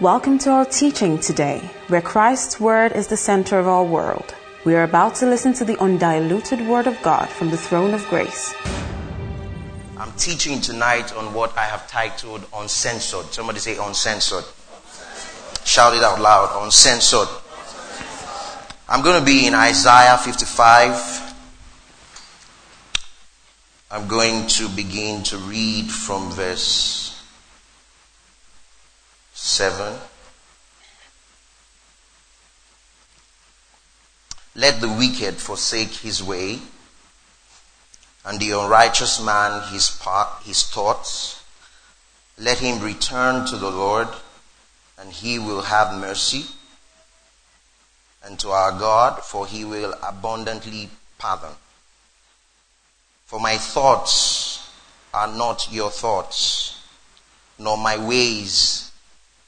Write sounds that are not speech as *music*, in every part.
Welcome to our teaching today, where Christ's Word is the center of our world. We are about to listen to the undiluted Word of God from the throne of grace. I'm teaching tonight on what I have titled Uncensored. Somebody say Uncensored. Shout it out loud. Uncensored. I'm going to be in Isaiah 55. I'm going to begin to read from verse 7. Let the wicked forsake his way, and the unrighteous man his, part, his thoughts. Let him return to the Lord, and he will have mercy, and to our God, for he will abundantly pardon. For my thoughts are not your thoughts, nor my ways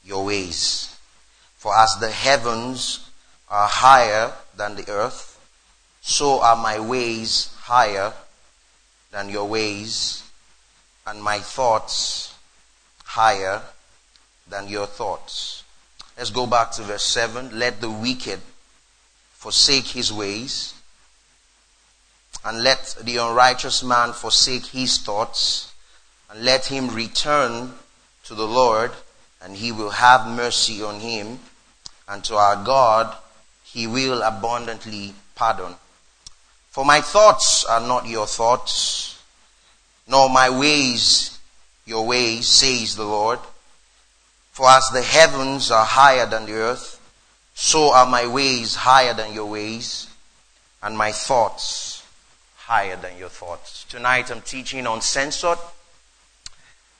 your ways. For as the heavens are higher than the earth, so are my ways higher than your ways, and my thoughts higher than your thoughts. Let's go back to verse 7. Let the wicked forsake his ways, and let the unrighteous man forsake his thoughts, and let him return to the Lord and he will have mercy on him, and to our God he will abundantly pardon. For my thoughts are not your thoughts, nor my ways your ways, says the Lord. For as the heavens are higher than the earth, so are my ways higher than your ways, and my thoughts higher than your thoughts. Tonight I'm teaching on censored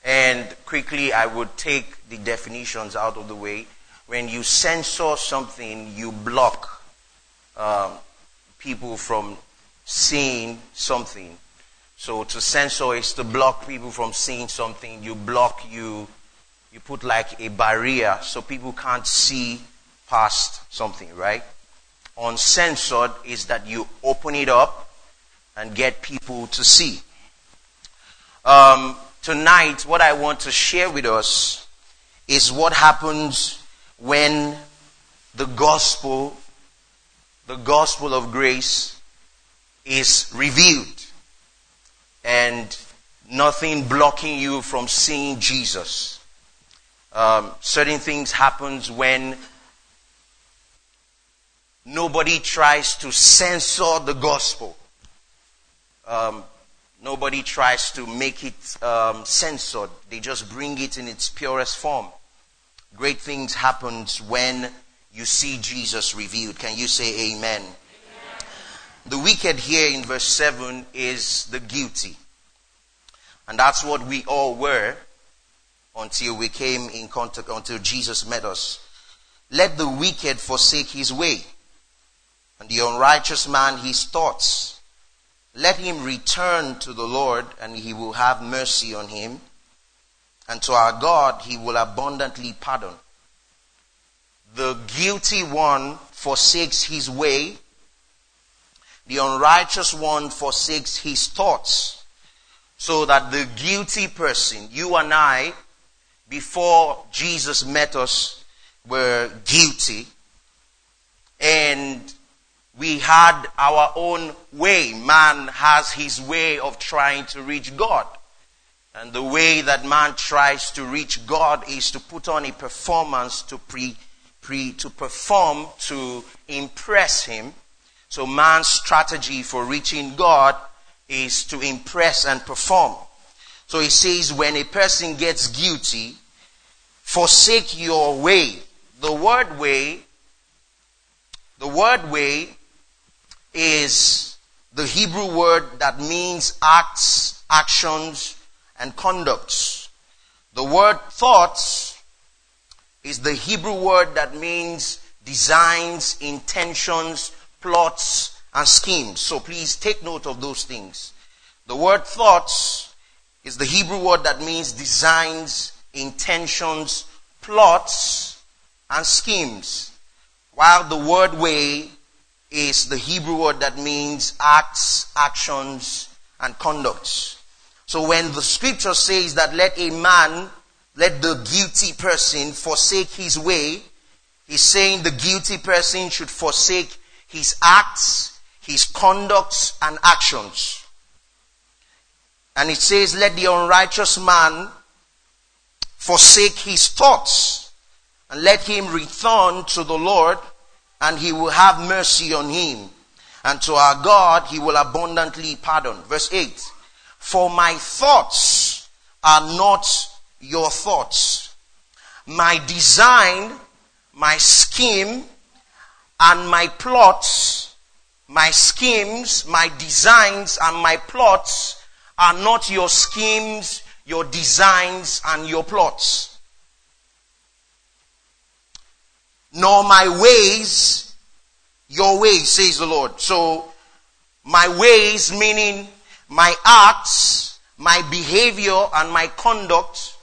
and quickly, I would take the definitions out of the way. When you censor something, you block um, people from seeing something. So to censor is to block people from seeing something. You block, you, you put like a barrier so people can't see past something, right? Uncensored is that you open it up and get people to see. Um, tonight, what I want to share with us is what happens when the gospel, the gospel of grace is revealed and nothing blocking you from seeing Jesus. Um, certain things happens when nobody tries to censor the gospel. Um, Nobody tries to make it um, censored. They just bring it in its purest form. Great things happen when you see Jesus revealed. Can you say amen? amen? The wicked here in verse 7 is the guilty. And that's what we all were until we came in contact, until Jesus met us. Let the wicked forsake his way, and the unrighteous man his thoughts. Let him return to the Lord and he will have mercy on him. And to our God he will abundantly pardon. The guilty one forsakes his way. The unrighteous one forsakes his thoughts. So that the guilty person, you and I, before Jesus met us, were guilty. And we had our own way. Man has his way of trying to reach God. And the way that man tries to reach God is to put on a performance to pre, pre, to perform to impress him. So man's strategy for reaching God is to impress and perform. So he says when a person gets guilty, forsake your way. The word way, the word way is the Hebrew word that means acts, actions, and conducts. The word thoughts is the Hebrew word that means designs, intentions, plots, and schemes. So please take note of those things. The word thoughts is the Hebrew word that means designs, intentions, plots, and schemes. While the word way is the Hebrew word that means acts, actions, and conducts. So when the scripture says that let a man let the guilty person forsake his way. He's saying the guilty person should forsake his acts, his conducts and actions. And it says, let the unrighteous man forsake his thoughts and let him return to the Lord and he will have mercy on him. And to our God, he will abundantly pardon. Verse 8. For my thoughts are not your thoughts. My design, my scheme, and my plots, my schemes, my designs, and my plots are not your schemes, your designs, and your plots. Nor my ways, your ways, says the Lord. So, my ways, meaning my acts, my behavior, and my conduct,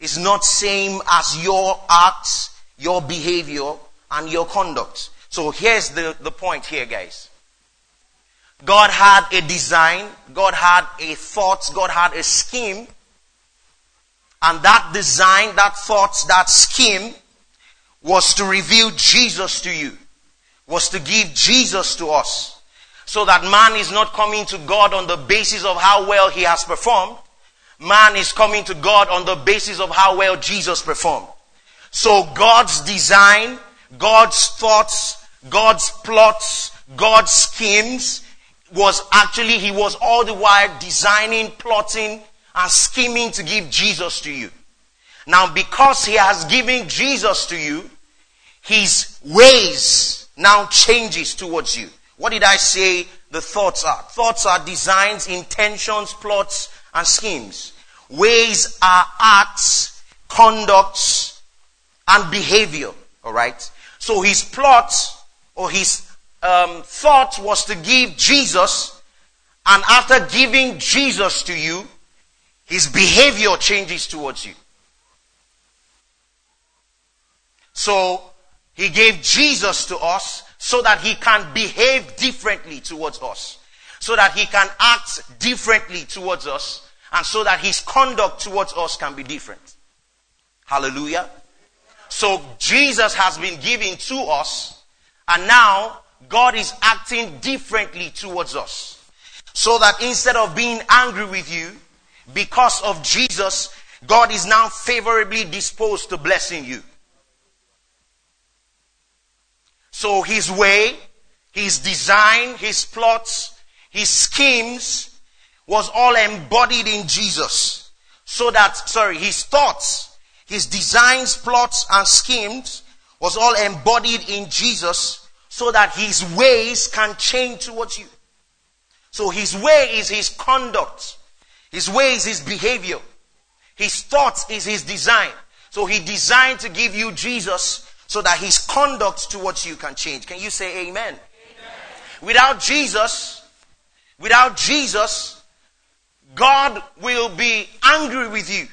is not same as your acts, your behavior, and your conduct. So here's the, the point here, guys. God had a design, God had a thought, God had a scheme, and that design, that thought, that scheme was to reveal Jesus to you, was to give Jesus to us. So that man is not coming to God on the basis of how well he has performed, Man is coming to God on the basis of how well Jesus performed. So God's design, God's thoughts, God's plots, God's schemes was actually, He was all the while designing, plotting, and scheming to give Jesus to you. Now, because He has given Jesus to you, His ways now changes towards you. What did I say the thoughts are? Thoughts are designs, intentions, plots, and schemes. Ways are acts, conducts, and behavior. Alright? So his plot or his um, thought was to give Jesus, and after giving Jesus to you, his behavior changes towards you. So he gave Jesus to us so that he can behave differently towards us. So that he can act differently towards us and so that his conduct towards us can be different. Hallelujah. So Jesus has been given to us and now God is acting differently towards us. So that instead of being angry with you because of Jesus, God is now favorably disposed to blessing you. So his way, his design, his plots, his schemes was all embodied in Jesus. So that, sorry, his thoughts, his designs, plots, and schemes was all embodied in Jesus so that his ways can change towards you. So his way is his conduct. His way is his behavior. His thoughts is his design. So he designed to give you Jesus so that his conduct towards you can change. Can you say amen? amen. Without Jesus, without Jesus, God will be angry with you.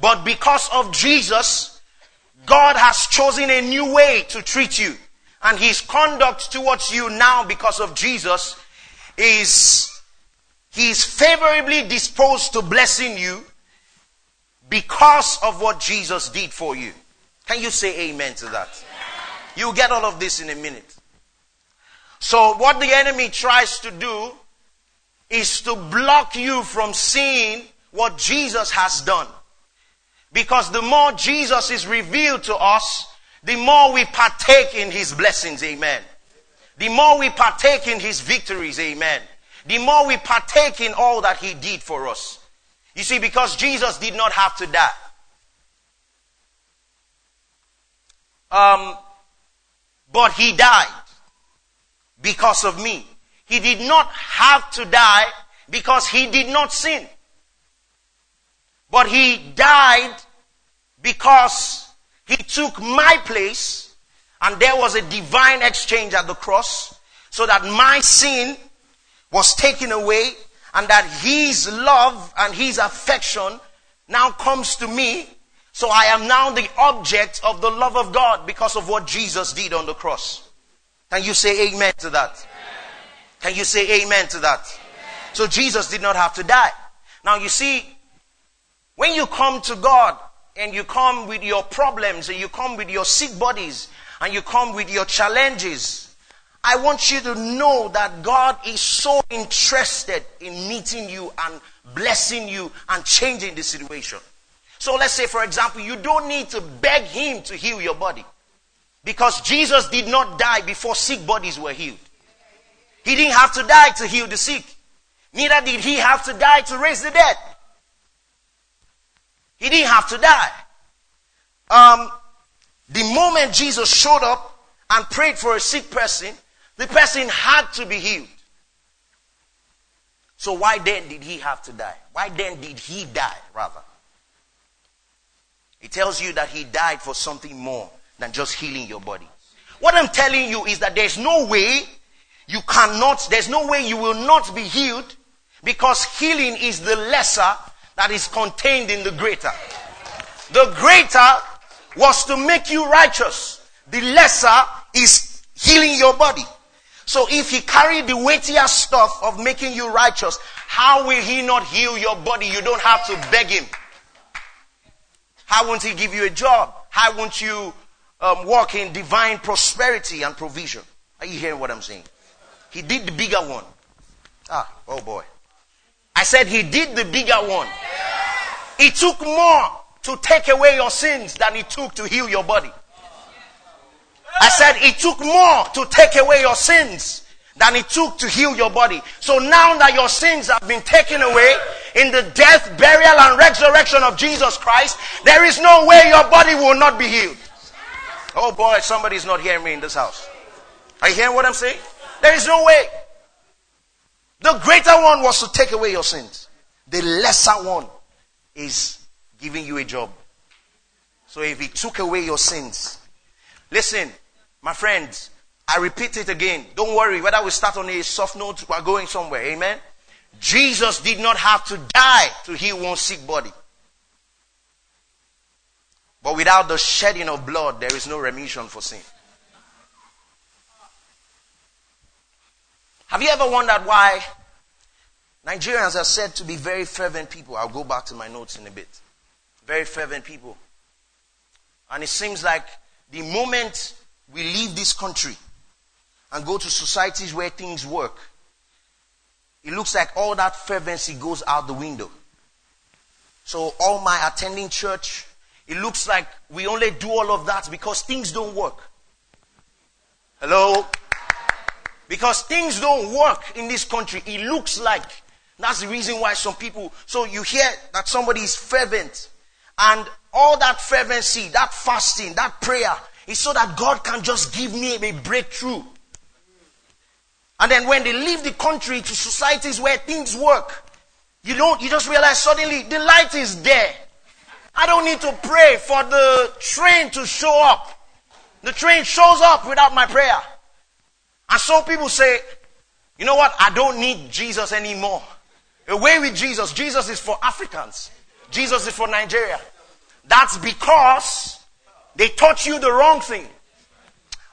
But because of Jesus, God has chosen a new way to treat you. And his conduct towards you now because of Jesus is he is favorably disposed to blessing you because of what Jesus did for you. Can you say amen to that? You'll get all of this in a minute. So what the enemy tries to do is to block you from seeing what Jesus has done. Because the more Jesus is revealed to us, the more we partake in his blessings, amen. The more we partake in his victories, amen. The more we partake in all that he did for us. You see, because Jesus did not have to die. Um, but he died because of me. He did not have to die because he did not sin. But he died because he took my place and there was a divine exchange at the cross so that my sin was taken away and that his love and his affection now comes to me. So I am now the object of the love of God because of what Jesus did on the cross. Can you say amen to that? Can you say amen to that? Amen. So Jesus did not have to die. Now you see, When you come to God and you come with your problems and you come with your sick bodies and you come with your challenges, I want you to know that God is so interested in meeting you and blessing you and changing the situation. So let's say, for example, you don't need to beg Him to heal your body. Because Jesus did not die before sick bodies were healed. He didn't have to die to heal the sick. Neither did He have to die to raise the dead. He didn't have to die. Um, the moment Jesus showed up and prayed for a sick person, the person had to be healed. So why then did he have to die? Why then did he die, rather? It tells you that he died for something more than just healing your body. What I'm telling you is that there's no way you cannot, there's no way you will not be healed because healing is the lesser that is contained in the greater. The greater was to make you righteous. The lesser is healing your body. So if he carried the weightier stuff of making you righteous, how will he not heal your body? You don't have to beg him. How won't he give you a job? How won't you um, walk in divine prosperity and provision? Are you hearing what I'm saying? He did the bigger one. Ah, oh boy. I said he did the bigger one. It took more to take away your sins than it took to heal your body. I said it took more to take away your sins than it took to heal your body. So now that your sins have been taken away in the death, burial, and resurrection of Jesus Christ, there is no way your body will not be healed. Oh boy, somebody's not hearing me in this house. Are you hearing what I'm saying? There is no way. The greater one was to take away your sins. The lesser one is giving you a job. So if he took away your sins, listen, my friends, I repeat it again. Don't worry whether we start on a soft note, we're going somewhere. Amen. Jesus did not have to die to heal one sick body. But without the shedding of blood, there is no remission for sin. Have you ever wondered why Nigerians are said to be very fervent people? I'll go back to my notes in a bit. Very fervent people. And it seems like the moment we leave this country and go to societies where things work, it looks like all that fervency goes out the window. So all my attending church, it looks like we only do all of that because things don't work. Hello? Because things don't work in this country. It looks like that's the reason why some people, so you hear that somebody is fervent and all that fervency, that fasting, that prayer is so that God can just give me a breakthrough. And then when they leave the country to societies where things work, you don't, you just realize suddenly the light is there. I don't need to pray for the train to show up. The train shows up without my prayer. And some people say, you know what? I don't need Jesus anymore. Away with Jesus. Jesus is for Africans. Jesus is for Nigeria. That's because they taught you the wrong thing.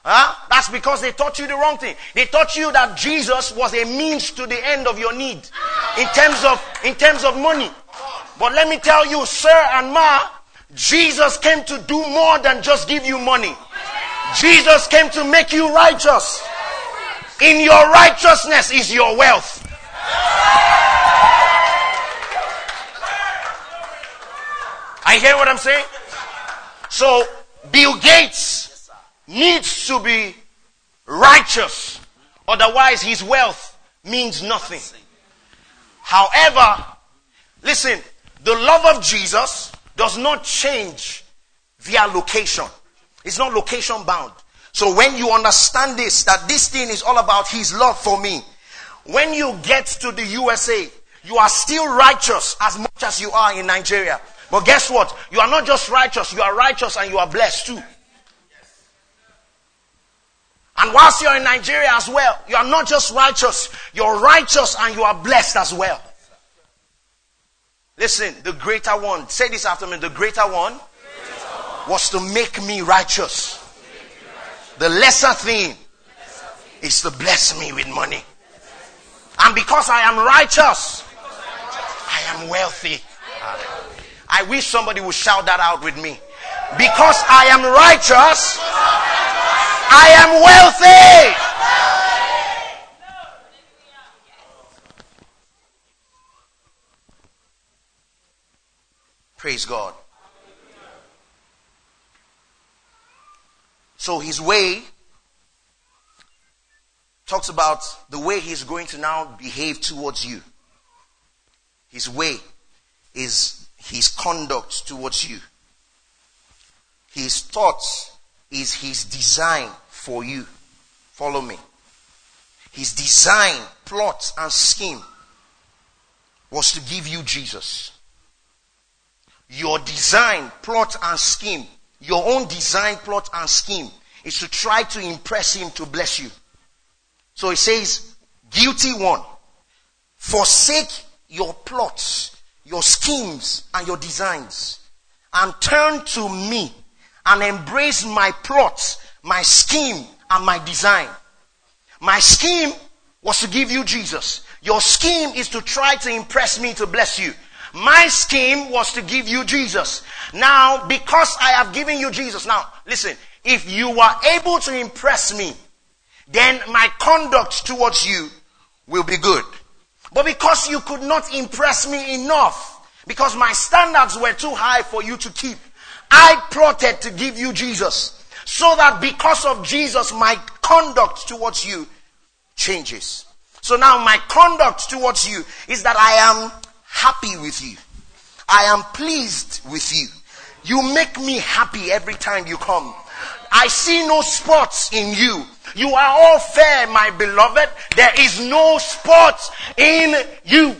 Huh? That's because they taught you the wrong thing. They taught you that Jesus was a means to the end of your need in terms of in terms of money. But let me tell you, sir and ma, Jesus came to do more than just give you money. Jesus came to make you righteous. In your righteousness is your wealth. I hear what I'm saying? So Bill Gates needs to be righteous. Otherwise his wealth means nothing. However, listen, the love of Jesus does not change via location. It's not location bound. So when you understand this, that this thing is all about His love for me, when you get to the USA, you are still righteous as much as you are in Nigeria. But guess what? You are not just righteous, you are righteous and you are blessed too. And whilst you're in Nigeria as well, you are not just righteous, you're righteous and you are blessed as well. Listen, the greater one, say this after me, the greater one, was to make me righteous. The lesser thing is to bless me with money. And because I am righteous, I am wealthy. I wish somebody would shout that out with me. Because I am righteous, I am wealthy. Praise God. So his way talks about the way he's going to now behave towards you. His way is his conduct towards you. His thoughts is his design for you. Follow me. His design, plot, and scheme was to give you Jesus. Your design, plot, and scheme, your own design, plot, and scheme is to try to impress him to bless you. So he says, guilty one, forsake your plots, your schemes, and your designs, and turn to me and embrace my plots, my scheme, and my design. My scheme was to give you Jesus. Your scheme is to try to impress me to bless you. My scheme was to give you Jesus. Now, because I have given you Jesus, now, listen, if you are able to impress me, then my conduct towards you will be good. But because you could not impress me enough, because my standards were too high for you to keep, I plotted to give you Jesus. So that because of Jesus, my conduct towards you changes. So now my conduct towards you is that I am happy with you. I am pleased with you. You make me happy every time you come. I see no spots in you. You are all fair, my beloved. There is no spots in you.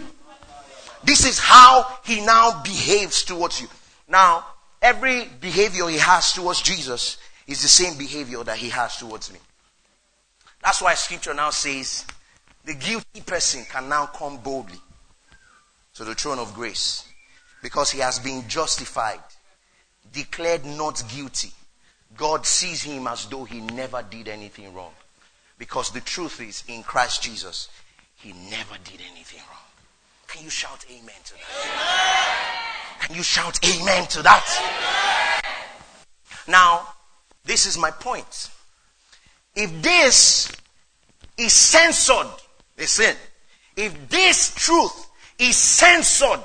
This is how he now behaves towards you. Now, every behavior he has towards Jesus is the same behavior that he has towards me. That's why scripture now says the guilty person can now come boldly to the throne of grace because he has been justified, declared not guilty. God sees him as though he never did anything wrong. Because the truth is, in Christ Jesus, he never did anything wrong. Can you shout amen to that? Amen. Can you shout amen to that? Amen. Now, this is my point. If this is censored, listen, if this truth is censored.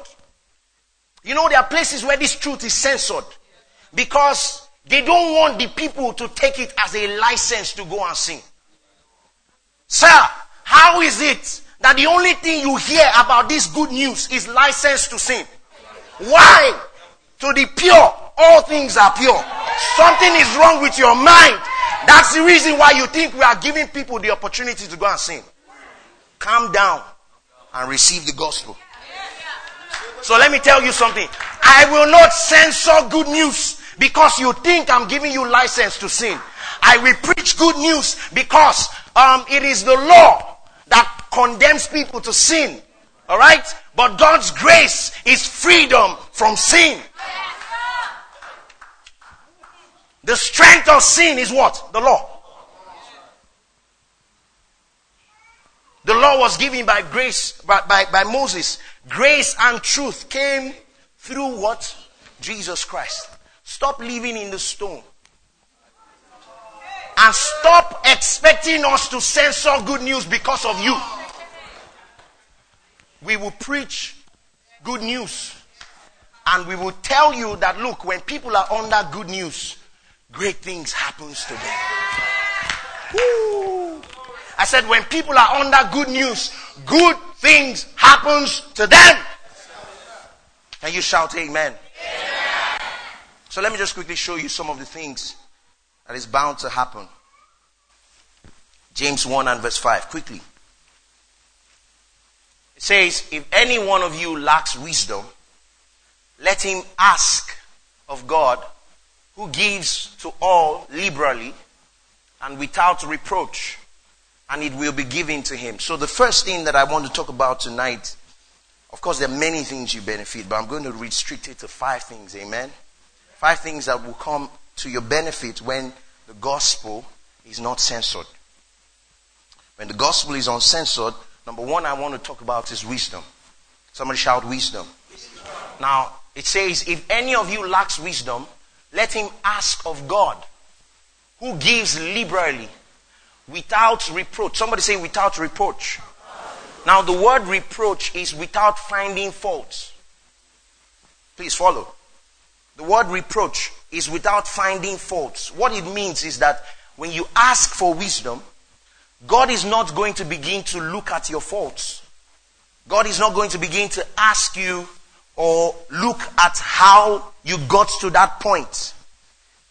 You know, there are places where this truth is censored because they don't want the people to take it as a license to go and sing. Sir, how is it that the only thing you hear about this good news is license to sin. Why? To the pure, all things are pure. Something is wrong with your mind. That's the reason why you think we are giving people the opportunity to go and sin. Calm down and receive the gospel. So let me tell you something. I will not censor good news because you think I'm giving you license to sin. I will preach good news because um, it is the law condemns people to sin. All right? But God's grace is freedom from sin. The strength of sin is what? The law. The law was given by grace, by, by, by Moses. Grace and truth came through what? Jesus Christ. Stop living in the stone. And stop expecting us to censor good news because of you. We will preach good news. And we will tell you that look, when people are under good news, great things happens to them. I said, when people are under good news, good things happens to them. Can you shout amen? amen? So let me just quickly show you some of the things that is bound to happen. James 1 and verse 5, quickly. Says, if any one of you lacks wisdom, let him ask of God, who gives to all liberally and without reproach and it will be given to him. So the first thing that I want to talk about tonight, of course, there are many things you benefit, but I'm going to restrict it to five things. Amen. Five things that will come to your benefit when the gospel is not censored. When the gospel is uncensored, number one I want to talk about is wisdom. Somebody shout wisdom. wisdom. Now, it says, If any of you lacks wisdom, let him ask of God, who gives liberally, without reproach. Somebody say, without reproach. Now, the word reproach is without finding faults. Please follow. The word reproach is without finding faults. What it means is that when you ask for wisdom, God is not going to begin to look at your faults. God is not going to begin to ask you or look at how you got to that point.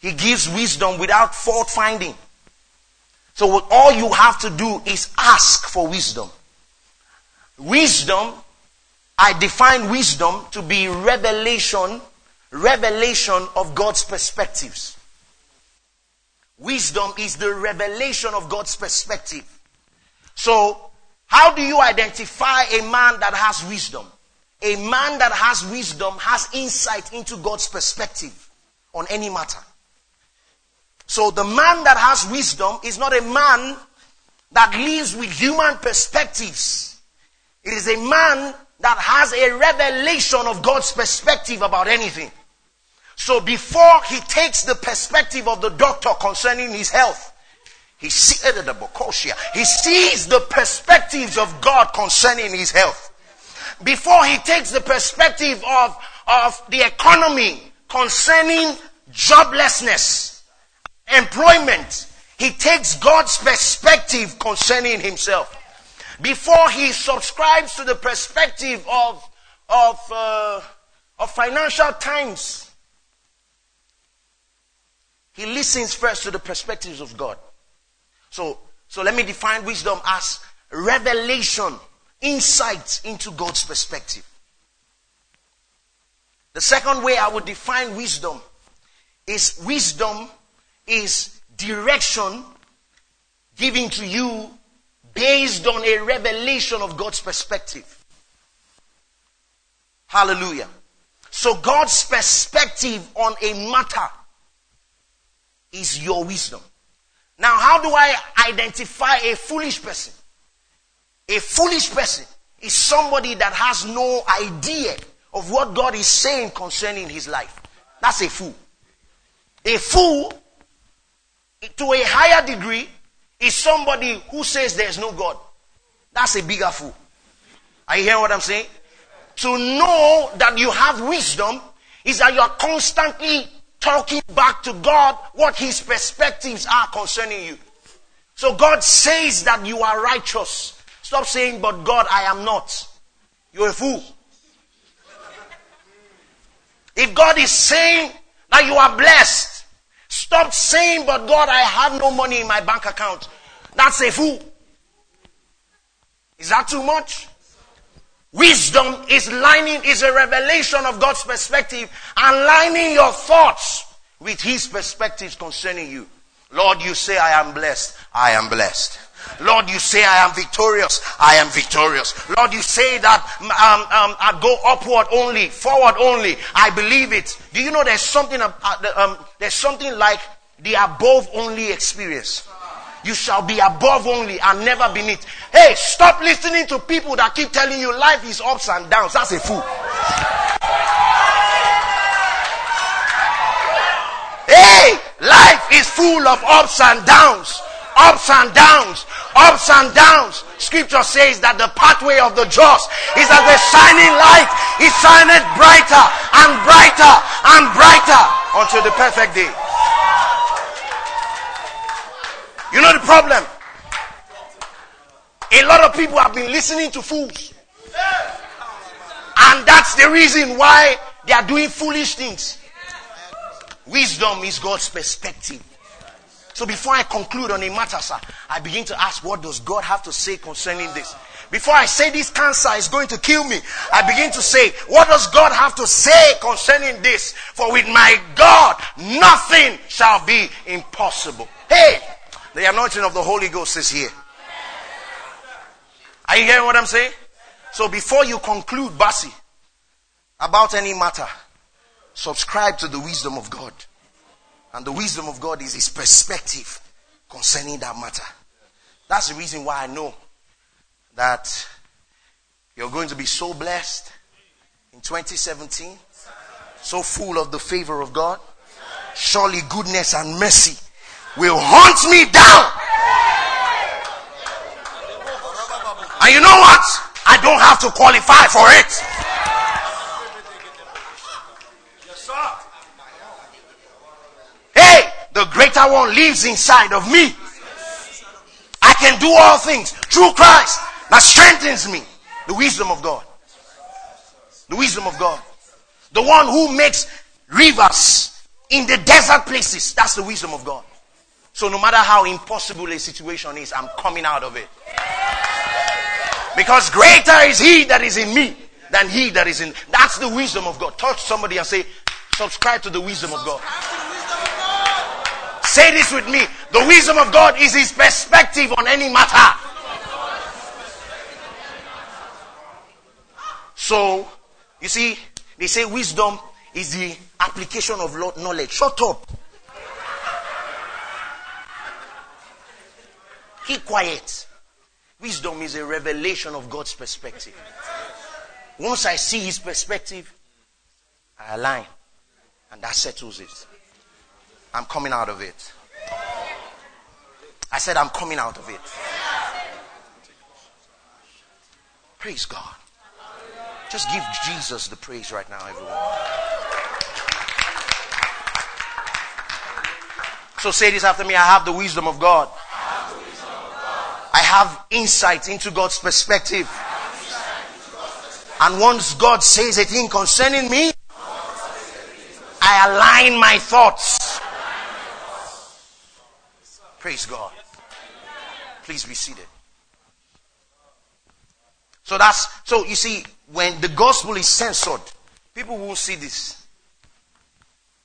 He gives wisdom without fault finding. So all you have to do is ask for wisdom. Wisdom, I define wisdom to be revelation, revelation of God's perspectives. Wisdom is the revelation of God's perspective. So, how do you identify a man that has wisdom? A man that has wisdom has insight into God's perspective on any matter. So the man that has wisdom is not a man that lives with human perspectives. It is a man that has a revelation of God's perspective about anything. So before he takes the perspective of the doctor concerning his health, he, see, he sees the perspectives of God concerning his health. Before he takes the perspective of, of the economy concerning joblessness, employment, he takes God's perspective concerning himself. Before he subscribes to the perspective of, of, uh, of financial times, he listens first to the perspectives of God. So, so let me define wisdom as revelation, insight into God's perspective. The second way I would define wisdom is wisdom is direction given to you based on a revelation of God's perspective. Hallelujah. So God's perspective on a matter is your wisdom. Now, how do I identify a foolish person? A foolish person is somebody that has no idea of what God is saying concerning his life. That's a fool. A fool, to a higher degree, is somebody who says there's no God. That's a bigger fool. Are you hearing what I'm saying? To know that you have wisdom is that you are constantly talking back to God what his perspectives are concerning you. So God says that you are righteous. Stop saying, but God, I am not. You're a fool. If God is saying that you are blessed, stop saying, but God, I have no money in my bank account. That's a fool. Is that too much? Wisdom is lining, is a revelation of God's perspective and lining your thoughts with His perspectives concerning you. Lord, you say I am blessed. I am blessed. Lord, you say I am victorious. I am victorious. Lord, you say that um, um, I go upward only, forward only. I believe it. Do you know there's something, uh, um, there's something like the above only experience. You shall be above only and never beneath. Hey, stop listening to people that keep telling you life is ups and downs. That's a fool. Hey, life is full of ups and downs. Ups and downs. Ups and downs. Scripture says that the pathway of the just is as a shining light. It shineth brighter and brighter and brighter until the perfect day. You know the problem? A lot of people have been listening to fools. And that's the reason why they are doing foolish things. Wisdom is God's perspective. So before I conclude on a matter, sir, I begin to ask, what does God have to say concerning this? Before I say this cancer is going to kill me, I begin to say, what does God have to say concerning this? For with my God, nothing shall be impossible. Hey, the anointing of the Holy Ghost is here. Are you hearing what I'm saying? So before you conclude, Basi, about any matter, subscribe to the wisdom of God. And the wisdom of God is his perspective concerning that matter. That's the reason why I know that you're going to be so blessed in 2017 So full of the favor of God. Surely goodness and mercy will hunt me down. And you know what? I don't have to qualify for it. Hey, the greater one lives inside of me. I can do all things through Christ that strengthens me. The wisdom of God. The wisdom of God. The one who makes rivers in the desert places. That's the wisdom of God. So no matter how impossible a situation is, I'm coming out of it. Because greater is he that is in me than he that is in. That's the wisdom of God. Touch somebody and say, subscribe to the wisdom of God. Say this with me. The wisdom of God is his perspective on any matter. So, you see, they say wisdom is the application of knowledge. Shut up. Keep quiet. Wisdom is a revelation of God's perspective. Once I see his perspective, I align. And that settles it. I'm coming out of it. I said, I'm coming out of it. Praise God. Just give Jesus the praise right now, everyone. So say this after me I have the wisdom of God. I have insight into God's perspective. And once God says a thing concerning me, I align my thoughts. Praise God. Please be seated. So that's, so you see, when the gospel is censored, people will see this.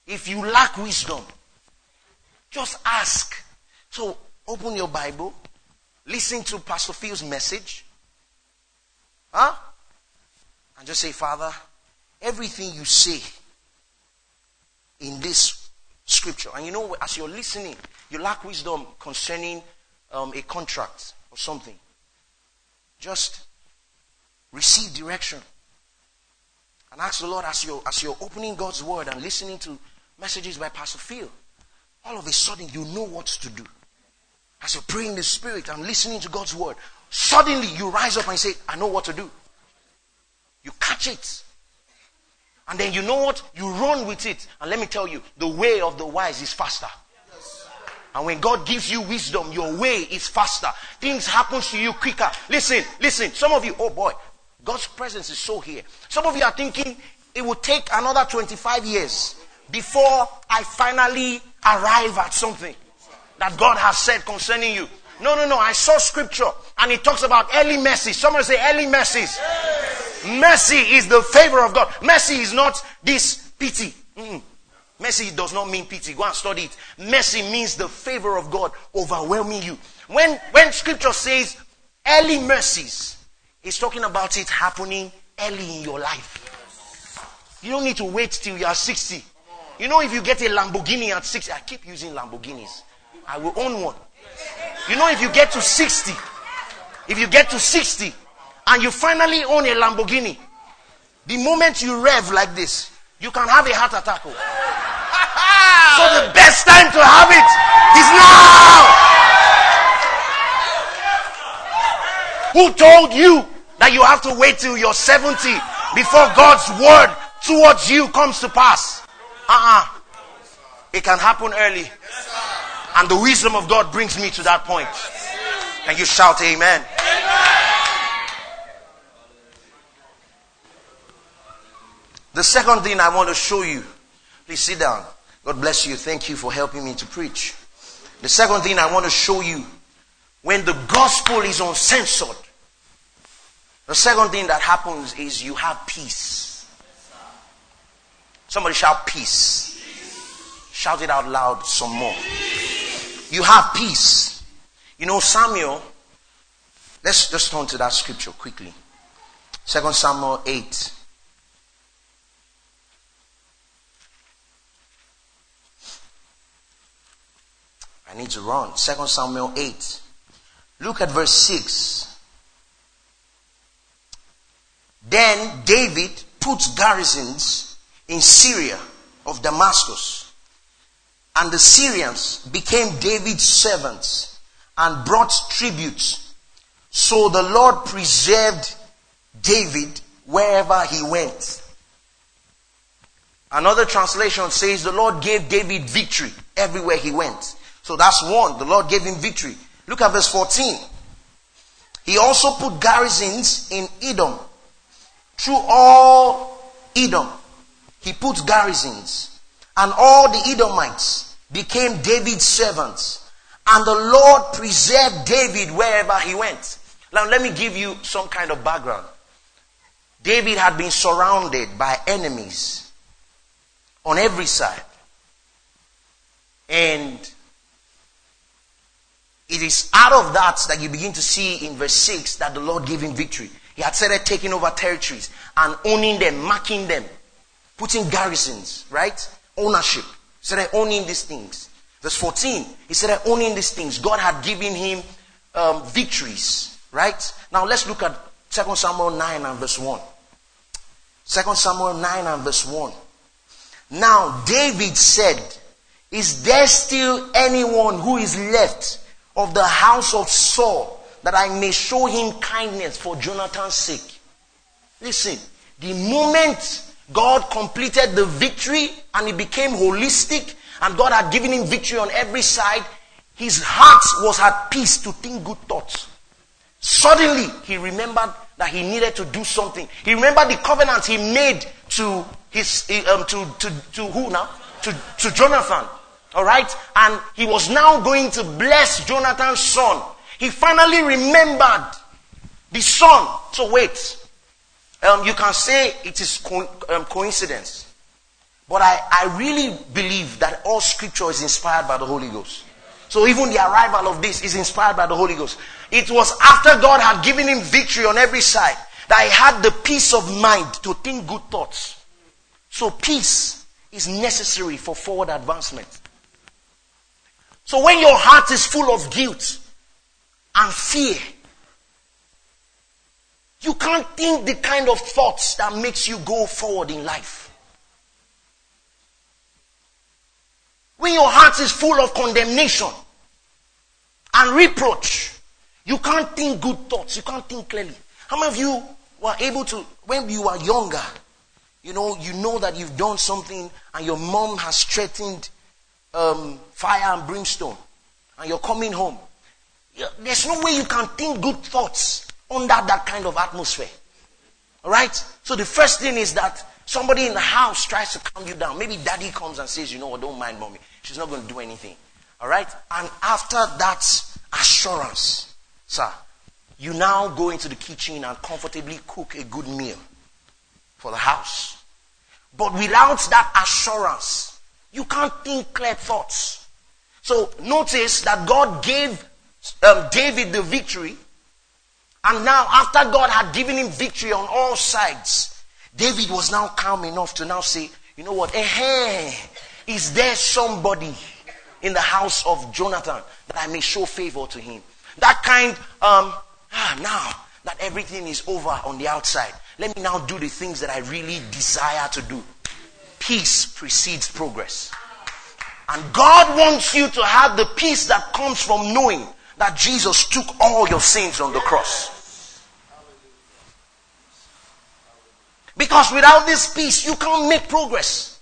If you lack wisdom, just ask. So open your Bible, listen to Pastor Phil's message. Huh? And just say, Father, everything you say in this scripture, and you know, as you're listening, you lack wisdom concerning um, a contract or something. Just receive direction. And ask the Lord as you're, as you're opening God's word and listening to messages by Pastor Phil, all of a sudden you know what to do. As you're praying in the Spirit and listening to God's word, suddenly you rise up and say, I know what to do. You catch it. And then you know what? You run with it. And let me tell you, the way of the wise is faster. And when God gives you wisdom, your way is faster. Things happen to you quicker. Listen, listen. Some of you, oh boy, God's presence is so here. Some of you are thinking it will take another 25 years before I finally arrive at something that God has said concerning you. No, no, no. I saw scripture and it talks about early mercy. Someone say early mercies. Mercy is the favor of God. Mercy is not this pity. Mm-mm. Mercy does not mean pity. Go and study it. Mercy means the favor of God overwhelming you. When, when scripture says early mercies, it's talking about it happening early in your life. You don't need to wait till you are 60. You know, if you get a Lamborghini at 60, I keep using Lamborghinis. I will own one. You know, if you get to 60, if you get to 60 and you finally own a Lamborghini, the moment you rev like this, you can have a heart attack. Oh. *laughs* so the best time to have it is now. Who told you that you have to wait till you're 70 before God's word towards you comes to pass. Uh-uh. It can happen early. And the wisdom of God brings me to that point. And you shout amen. The second thing I want to show you, please sit down. God bless you. Thank you for helping me to preach. The second thing I want to show you, when the gospel is uncensored, the second thing that happens is you have peace. Somebody shout peace. Shout it out loud some more. You have peace. You know, Samuel, let's just turn to that scripture quickly. Second Samuel 8. I need to run. Second Samuel 8. Look at verse 6. Then David put garrisons in Syria of Damascus. And the Syrians became David's servants and brought tributes. So the Lord preserved David wherever he went. Another translation says the Lord gave David victory everywhere he went. So that's one. The Lord gave him victory. Look at verse 14. He also put garrisons in Edom. Through all Edom, he put garrisons. And all the Edomites became David's servants. And the Lord preserved David wherever he went. Now, let me give you some kind of background. David had been surrounded by enemies on every side. And it is out of that that you begin to see in verse 6 that the Lord gave him victory. He had started taking over territories and owning them, marking them, putting garrisons, right? Ownership. He own in these things. Verse 14, he said, I own in these things. God had given him um, victories, right? Now let's look at 2 Samuel 9 and verse 1. 2 Samuel 9 and verse 1. Now David said, Is there still anyone who is left of the house of Saul that I may show him kindness for Jonathan's sake? Listen, the moment God completed the victory and he became holistic and God had given him victory on every side, his heart was at peace to think good thoughts. Suddenly, he remembered that he needed to do something. He remembered the covenant he made to his, um, to, to, to who now? To, to Jonathan. Alright? And he was now going to bless Jonathan's son. He finally remembered the son. So wait. Um, you can say it is co- um, coincidence. But I, I really believe that all scripture is inspired by the Holy Ghost. So even the arrival of this is inspired by the Holy Ghost. It was after God had given him victory on every side that he had the peace of mind to think good thoughts. So peace is necessary for forward advancement. So when your heart is full of guilt and fear, you can't think the kind of thoughts that makes you go forward in life. When your heart is full of condemnation and reproach, you can't think good thoughts. You can't think clearly. How many of you were able to, when you were younger, you know, you know that you've done something and your mom has threatened um, fire and brimstone and you're coming home. There's no way you can think good thoughts under that kind of atmosphere. Alright? So the first thing is that somebody in the house tries to calm you down. Maybe daddy comes and says, you know what, don't mind mommy. She's not going to do anything. Alright? And after that assurance, sir, you now go into the kitchen and comfortably cook a good meal for the house. But without that assurance, you can't think clear thoughts. So notice that God gave um, David the victory. And now, after God had given him victory on all sides, David was now calm enough to now say, you know what? Eh, is there somebody in the house of Jonathan that I may show favor to him? That kind, um, ah, now that everything is over on the outside, let me now do the things that I really desire to do. Peace precedes progress. And God wants you to have the peace that comes from knowing that Jesus took all your sins on the cross. Because without this peace, you can't make progress.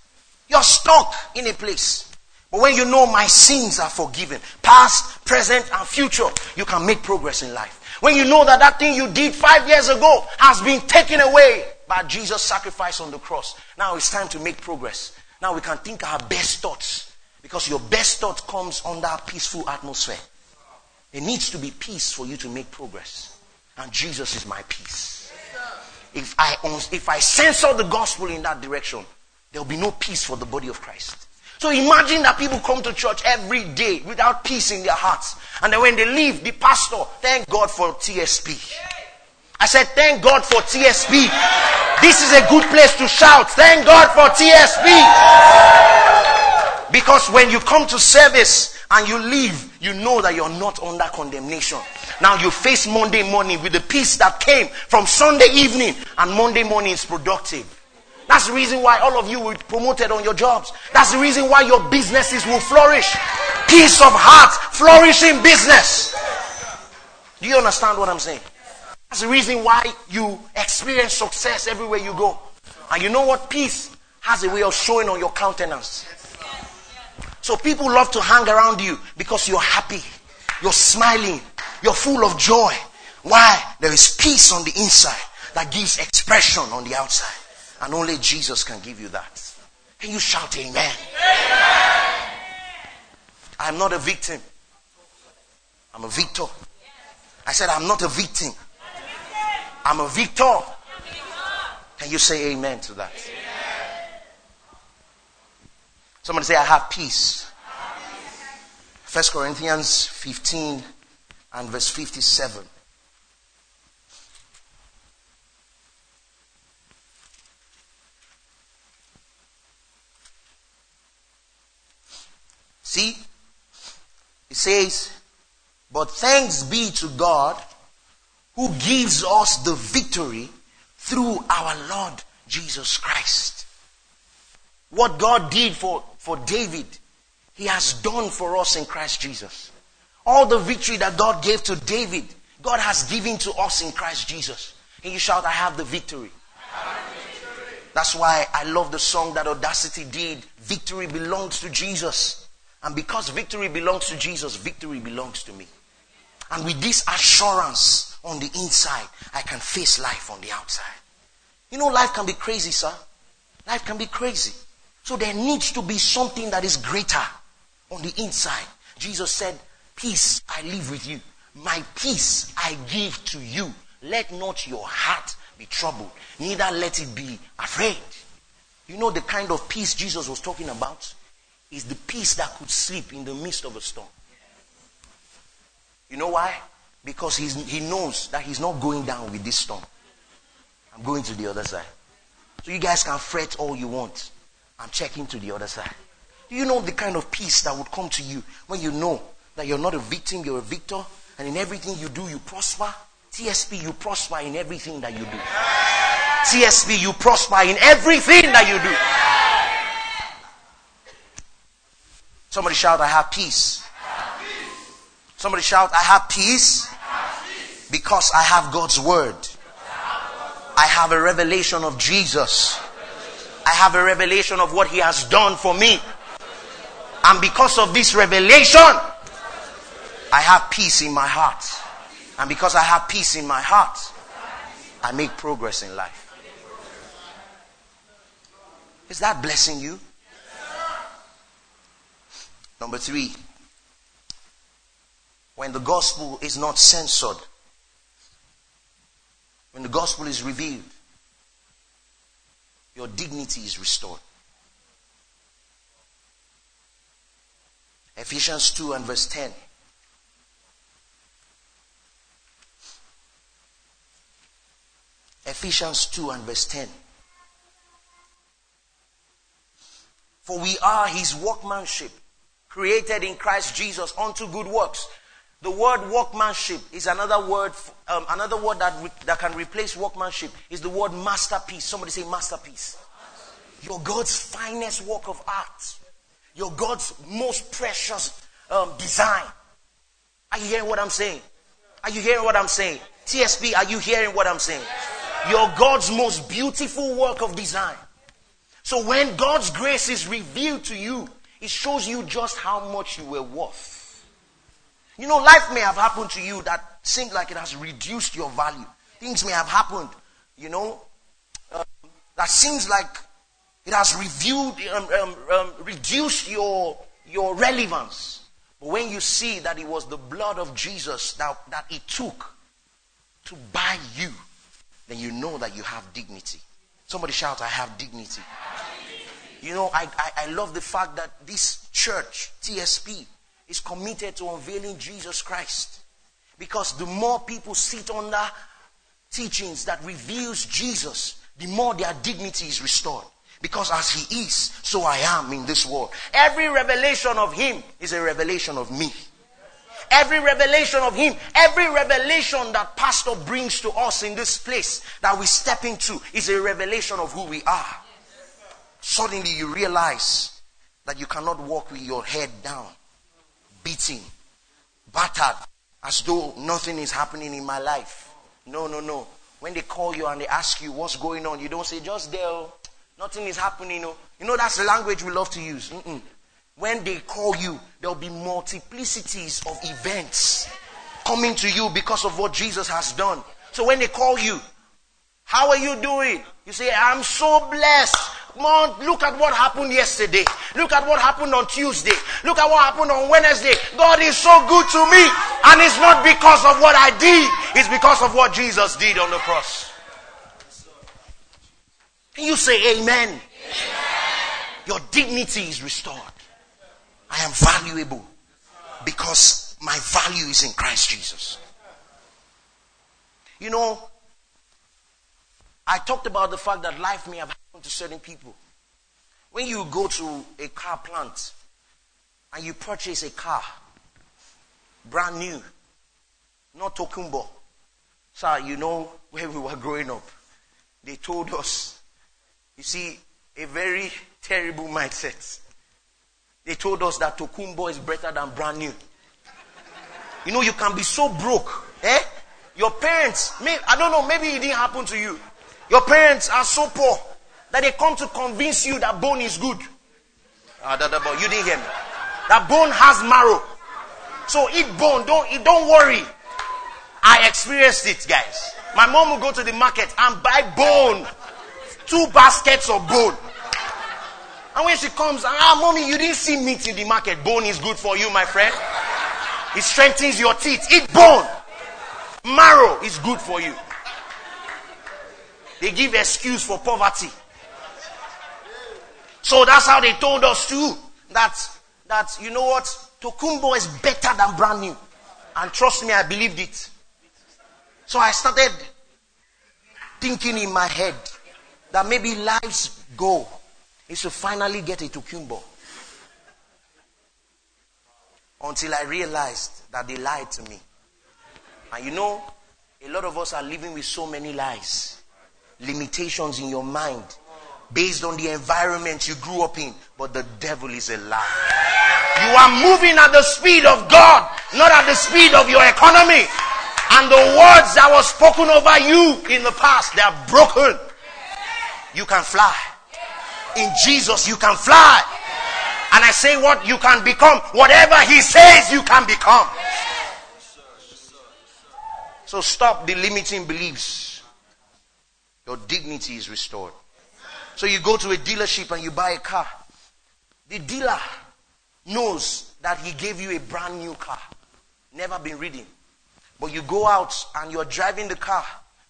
You're stuck in a place. But when you know my sins are forgiven, past, present, and future, you can make progress in life. When you know that that thing you did five years ago has been taken away by Jesus' sacrifice on the cross, now it's time to make progress. Now we can think our best thoughts because your best thought comes under a peaceful atmosphere. It needs to be peace for you to make progress. And Jesus is my peace. If I, if I censor the gospel in that direction, there will be no peace for the body of Christ. So imagine that people come to church every day without peace in their hearts. And then when they leave, the pastor, thank God for TSP. I said, thank God for TSP. This is a good place to shout. Thank God for TSP. Because when you come to service and you leave, you know that you're not under condemnation. Now you face Monday morning with the peace that came from Sunday evening and Monday morning is productive. That's the reason why all of you will be promoted on your jobs. That's the reason why your businesses will flourish. Peace of heart, flourishing business. Do you understand what I'm saying? That's the reason why you experience success everywhere you go. And you know what? Peace has a way of showing on your countenance. So people love to hang around you because you're happy, you're smiling, you're full of joy. Why? There is peace on the inside that gives expression on the outside. And only Jesus can give you that. Can you shout amen? amen. I'm not a victim. I'm a victor. I said, I'm not a victim. I'm a victor. Can you say amen to that? Somebody say, I have peace. First Corinthians 15 and verse 57. See, it says, But thanks be to God who gives us the victory through our Lord Jesus Christ. What God did for, for David, He has done for us in Christ Jesus. All the victory that God gave to David, God has given to us in Christ Jesus. Can you shout, I have the victory? That's why I love the song that Audacity did. Victory belongs to Jesus. And because victory belongs to Jesus, victory belongs to me. And with this assurance on the inside, I can face life on the outside. You know, life can be crazy, sir. Life can be crazy. So there needs to be something that is greater on the inside. Jesus said, Peace I live with you. My peace I give to you. Let not your heart be troubled, neither let it be afraid. You know the kind of peace Jesus was talking about? Is the peace that could sleep in the midst of a storm. You know why? Because he's, he knows that he's not going down with this storm. I'm going to the other side. So you guys can fret all you want. I'm checking to the other side. Do you know the kind of peace that would come to you when you know that you're not a victim, you're a victor, and in everything you do, you prosper? TSP, you prosper in everything that you do. TSP, you prosper in everything that you do. Somebody shout, I have peace. Somebody shout, I have peace because I have God's word. I have a revelation of Jesus. I have a revelation of what he has done for me. And because of this revelation, I have peace in my heart. And because I have peace in my heart, I make progress in life. Is that blessing you? Number three, when the gospel is not censored, when the gospel is revealed, your dignity is restored. Ephesians 2 and verse 10. Ephesians 2 and verse 10. For we are his workmanship, created in Christ Jesus unto good works, the word workmanship is another word, um, another word that, re- that can replace workmanship is the word masterpiece. Somebody say masterpiece. Your God's finest work of art. Your God's most precious um, design. Are you hearing what I'm saying? Are you hearing what I'm saying? TSP, are you hearing what I'm saying? Your God's most beautiful work of design. So when God's grace is revealed to you, it shows you just how much you were worth. You know, life may have happened to you that seems like it has reduced your value. Things may have happened, you know, um, that seems like it has reviewed, um, um, um, reduced your, your relevance. But when you see that it was the blood of Jesus that, that it took to buy you, then you know that you have dignity. Somebody shout, I have dignity. You know, I, I, I love the fact that this church, TSP, is committed to unveiling Jesus Christ. Because the more people sit under teachings that reveals Jesus, the more their dignity is restored. Because as he is, so I am in this world. Every revelation of him is a revelation of me. Every revelation of him, every revelation that pastor brings to us in this place that we step into is a revelation of who we are. suddenly you realize that you cannot walk with your head down, beating, battered, as though nothing is happening in my life. No, no, no. When they call you and they ask you what's going on, you don't say, just there, oh, nothing is happening. You oh. know, you know that's the language we love to use. Mm-mm. When they call you, there'll be multiplicities of events coming to you because of what Jesus has done. So when they call you, how are you doing? You say, I'm so blessed. Mom, look at what happened yesterday. Look at what happened on Tuesday. Look at what happened on Wednesday. God is so good to me. And it's not because of what I did. It's because of what Jesus did on the cross. Can you say amen? amen? Your dignity is restored. I am valuable because my value is in Christ Jesus. You know, I talked about the fact that life may have to certain people. When you go to a car plant and you purchase a car, brand new, not Tokunbo. Sir, you know where we were growing up. They told us, you see, a very terrible mindset. They told us that Tokunbo is better than brand new. You know, you can be so broke. Eh? Your parents, may, I don't know, maybe it didn't happen to you. Your parents are so poor that they come to convince you that bone is good. Ah, that, that, you didn't hear me. That bone has marrow. So eat bone. Don't, don't worry. I experienced it, guys. My mom will go to the market and buy bone. Two baskets of bone. And when she comes, ah, mommy, you didn't see meat in the market. Bone is good for you, my friend. It strengthens your teeth. Eat bone. Marrow is good for you. They give excuse for poverty. So that's how they told us too. That, that, you know what? Tokunbo is better than brand new. And trust me, I believed it. So I started thinking in my head that maybe life's goal is to finally get a Tokunbo. Until I realized that they lied to me. And you know, a lot of us are living with so many lies, limitations in your mind based on the environment you grew up in. But the devil is a lie. You are moving at the speed of God, not at the speed of your economy. And the words that were spoken over you in the past, they are broken. You can fly. In Jesus, you can fly. And I say what you can become, whatever He says you can become. So stop the limiting beliefs. Your dignity is restored. So you go to a dealership and you buy a car. The dealer knows that he gave you a brand new car. Never been ridden. But you go out and you're driving the car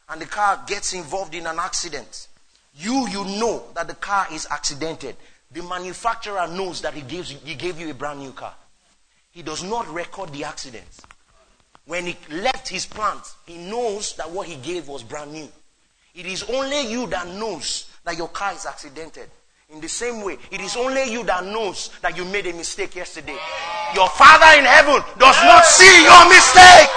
and the car gets involved in an accident. You, you know that the car is accidented. The manufacturer knows that he, gives, he gave you a brand new car. He does not record the accident. When he left his plant, he knows that what he gave was brand new. It is only you that knows that your car is accidented. In the same way, it is only you that knows that you made a mistake yesterday. Your Father in heaven does not see your mistake.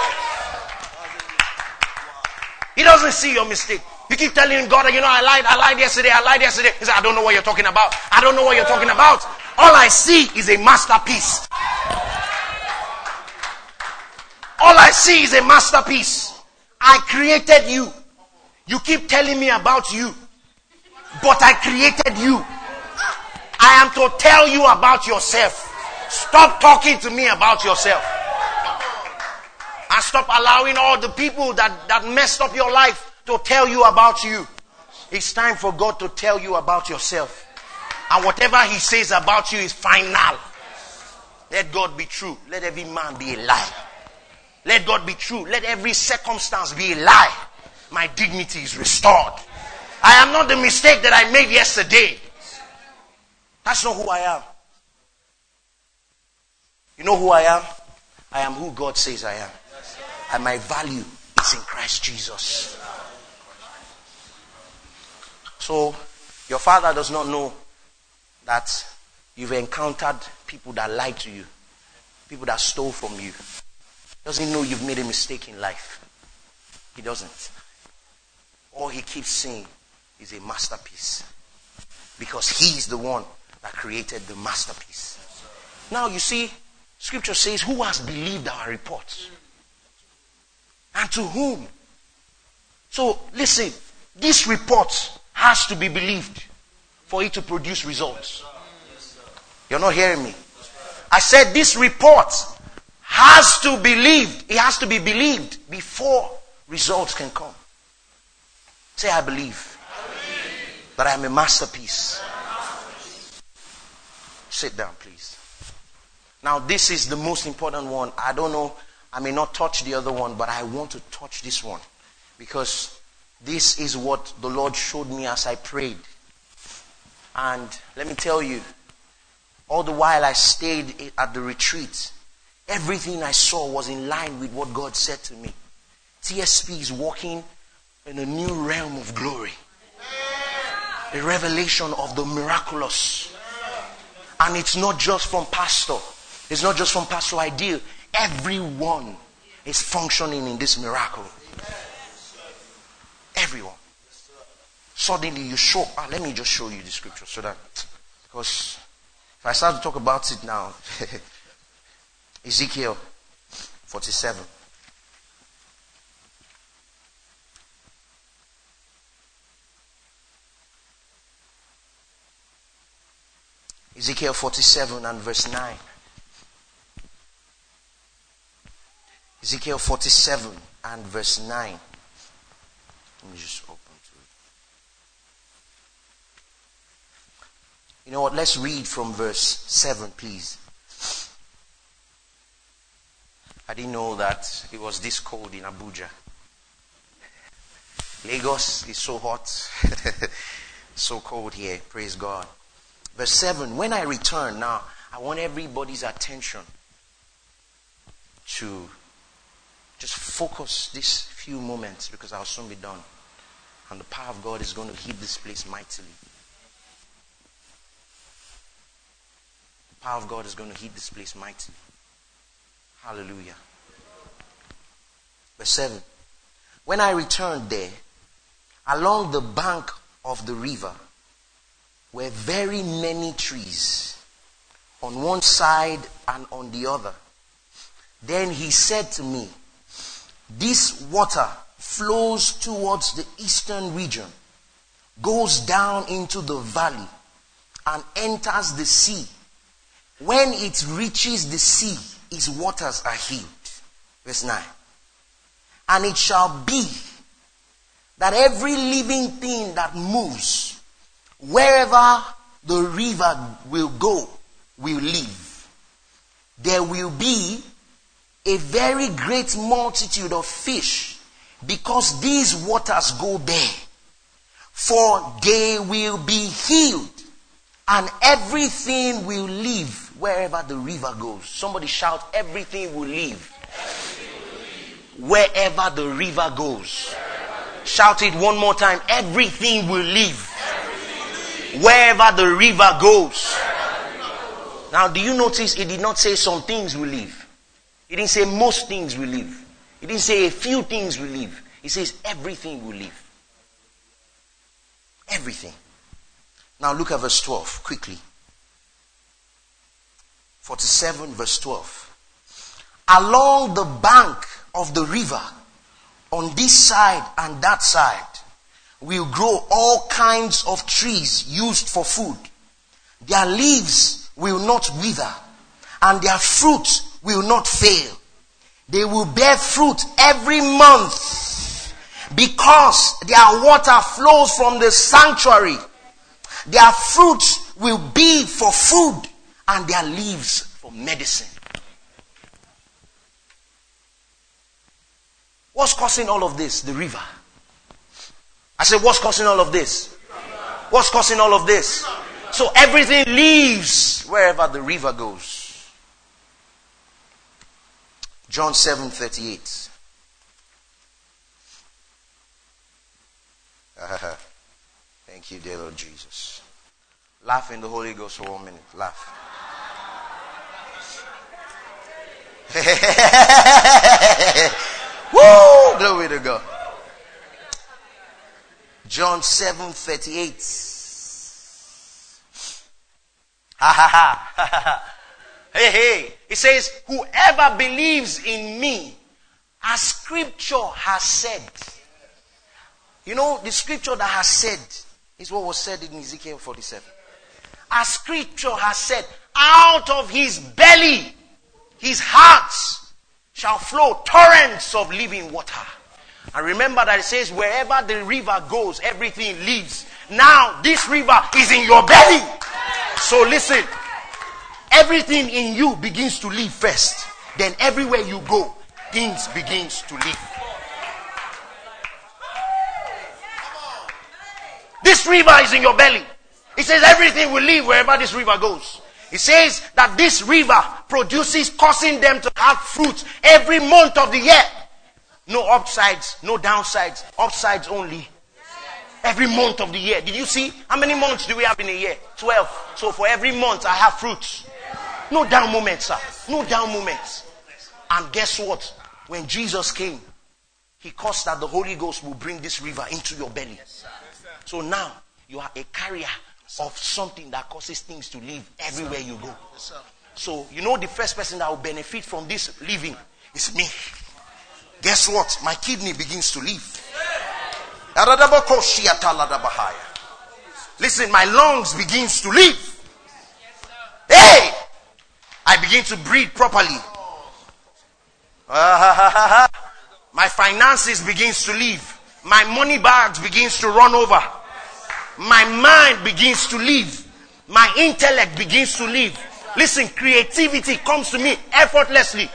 He doesn't see your mistake. You keep telling God, you know, I lied, I lied yesterday, I lied yesterday. He said, I don't know what you're talking about. I don't know what you're talking about. All I see is a masterpiece. All I see is a masterpiece. I created you. You keep telling me about you. But I created you. I am to tell you about yourself. Stop talking to me about yourself. And stop allowing all the people that, that messed up your life to tell you about you. It's time for God to tell you about yourself. And whatever He says about you is final. Let God be true. Let every man be a lie. Let God be true. Let every circumstance be a lie. My dignity is restored. I am not the mistake that I made yesterday. That's not who I am. You know who I am? I am who God says I am. And my value is in Christ Jesus. So, your father does not know that you've encountered people that lied to you, people that stole from you. Doesn't know you've made a mistake in life. He doesn't. All he keeps saying is a masterpiece. Because he is the one that created the masterpiece. Now you see, scripture says, Who has believed our reports? And to whom? So listen, this report has to be believed for it to produce results. You're not hearing me. I said this report has to be believed. It has to be believed before results can come. Say, I believe. That I am a masterpiece. Sit down, please. Now, this is the most important one. I don't know, I may not touch the other one, but I want to touch this one because this is what the Lord showed me as I prayed. And let me tell you, all the while I stayed at the retreat, everything I saw was in line with what God said to me. TSP is walking in a new realm of glory, a revelation of the miraculous. And it's not just from pastor, it's not just from Pastor Ideal. Everyone is functioning in this miracle. Everyone. Suddenly you show. Ah, let me just show you the scripture so that because if I start to talk about it now, *laughs* Ezekiel 47. Ezekiel 47 and verse 9. Ezekiel 47 and verse 9. Let me just open to it. You know what? Let's read from verse 7, please. I didn't know that it was this cold in Abuja. Lagos is so hot, *laughs* so cold here. Praise God. Verse 7 When I return, now, I want everybody's attention to just focus these few moments because I'll soon be done. And the power of God is going to hit this place mightily. The power of God is going to hit this place mightily. Hallelujah. Verse 7. When I returned there, along the bank of the river were very many trees on one side and on the other. Then he said to me, This water flows towards the eastern region, goes down into the valley, and enters the sea. When it reaches the sea, its waters are healed. Verse 9. And it shall be that every living thing that moves, wherever the river will go, will live. There will be a very great multitude of fish because these waters go there. For they will be healed and everything will live wherever the river goes. Somebody shout, everything will live. Wherever the river goes. Shout it one more time. Everything will live. Wherever the river goes. Now, do you notice it did not say some things will live? It didn't say most things will live. It didn't say a few things will live. It says everything will live. Everything. Now look at verse 12 quickly. 47 verse 12. Along the bank of the river, on this side and that side, will grow all kinds of trees used for food. Their leaves will not wither, and their fruit will not fail. They will bear fruit every month because their water flows from the sanctuary. Their fruit will be for food and their leaves for medicine. What's causing all of this? The river. I said, what's causing all of this? What's causing all of this? So everything leaves wherever the river goes. John 7 38. *laughs* thank you, dear Lord Jesus. Laugh in the Holy Ghost for one minute. Laugh. *laughs* Woo! Glory to God. John 7 38. Ha ha ha. *laughs* hey, hey. It says, whoever believes in me, as scripture has said. You know, the scripture that has said is what was said in Ezekiel 47. As scripture has said, out of his belly, his heart shall flow torrents of living water. And remember that it says, wherever the river goes, everything lives. Now, this river is in your belly. So listen, everything in you begins to live first. Then everywhere you go, things begins to live. This river is in your belly. It says everything will live wherever this river goes. It says that this river produces, causing them to have fruit every month of the year. No upsides, no downsides, upsides only. Every month of the year. Did you see? How many months do we have in a year? 12. So for every month I have fruits. No down moments, sir. No down moments. And guess what? When Jesus came, he caused that the Holy Ghost will bring this river into your belly. So now you are a carrier of something that causes things to live everywhere you go. So you know the first person that will benefit from this living is me. Guess what? My kidney begins to live. Listen, my lungs begins to live. Hey! I begin to breathe properly. My finances begins to live. My money bags begins to run over. My mind begins to live. My intellect begins to live. Listen, creativity comes to me effortlessly.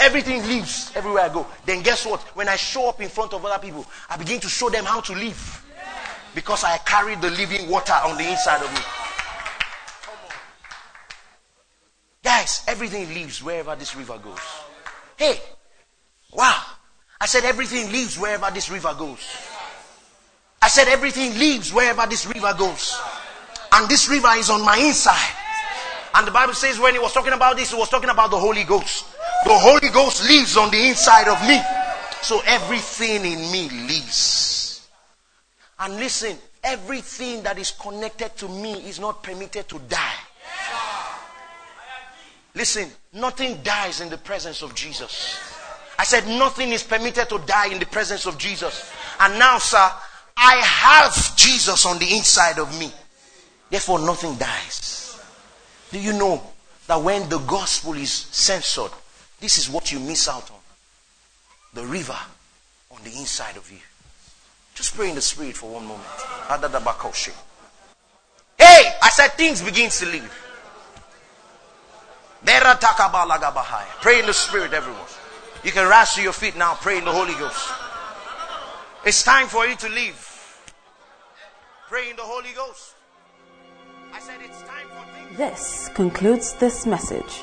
Everything lives everywhere I go. Then guess what? When I show up in front of other people, I begin to show them how to live. Because I carry the living water on the inside of me. Guys, everything lives wherever this river goes. Hey, wow. I said everything lives wherever this river goes. I said everything lives wherever this river goes. And this river is on my inside. And the Bible says when he was talking about this, he was talking about the Holy Ghost. The Holy Ghost lives on the inside of me. So everything in me lives. And listen, everything that is connected to me is not permitted to die. Listen, nothing dies in the presence of Jesus. I said nothing is permitted to die in the presence of Jesus. And now, sir, I have Jesus on the inside of me. Therefore, nothing dies. Do you know that when the gospel is censored, this is what you miss out on. The river on the inside of you. Just pray in the spirit for one moment. Hey, I said things begin to leave. Pray in the spirit, everyone. You can rise to your feet now. Pray in the Holy Ghost. It's time for you to leave. Pray in the Holy Ghost. I said it's time for things. This concludes this message.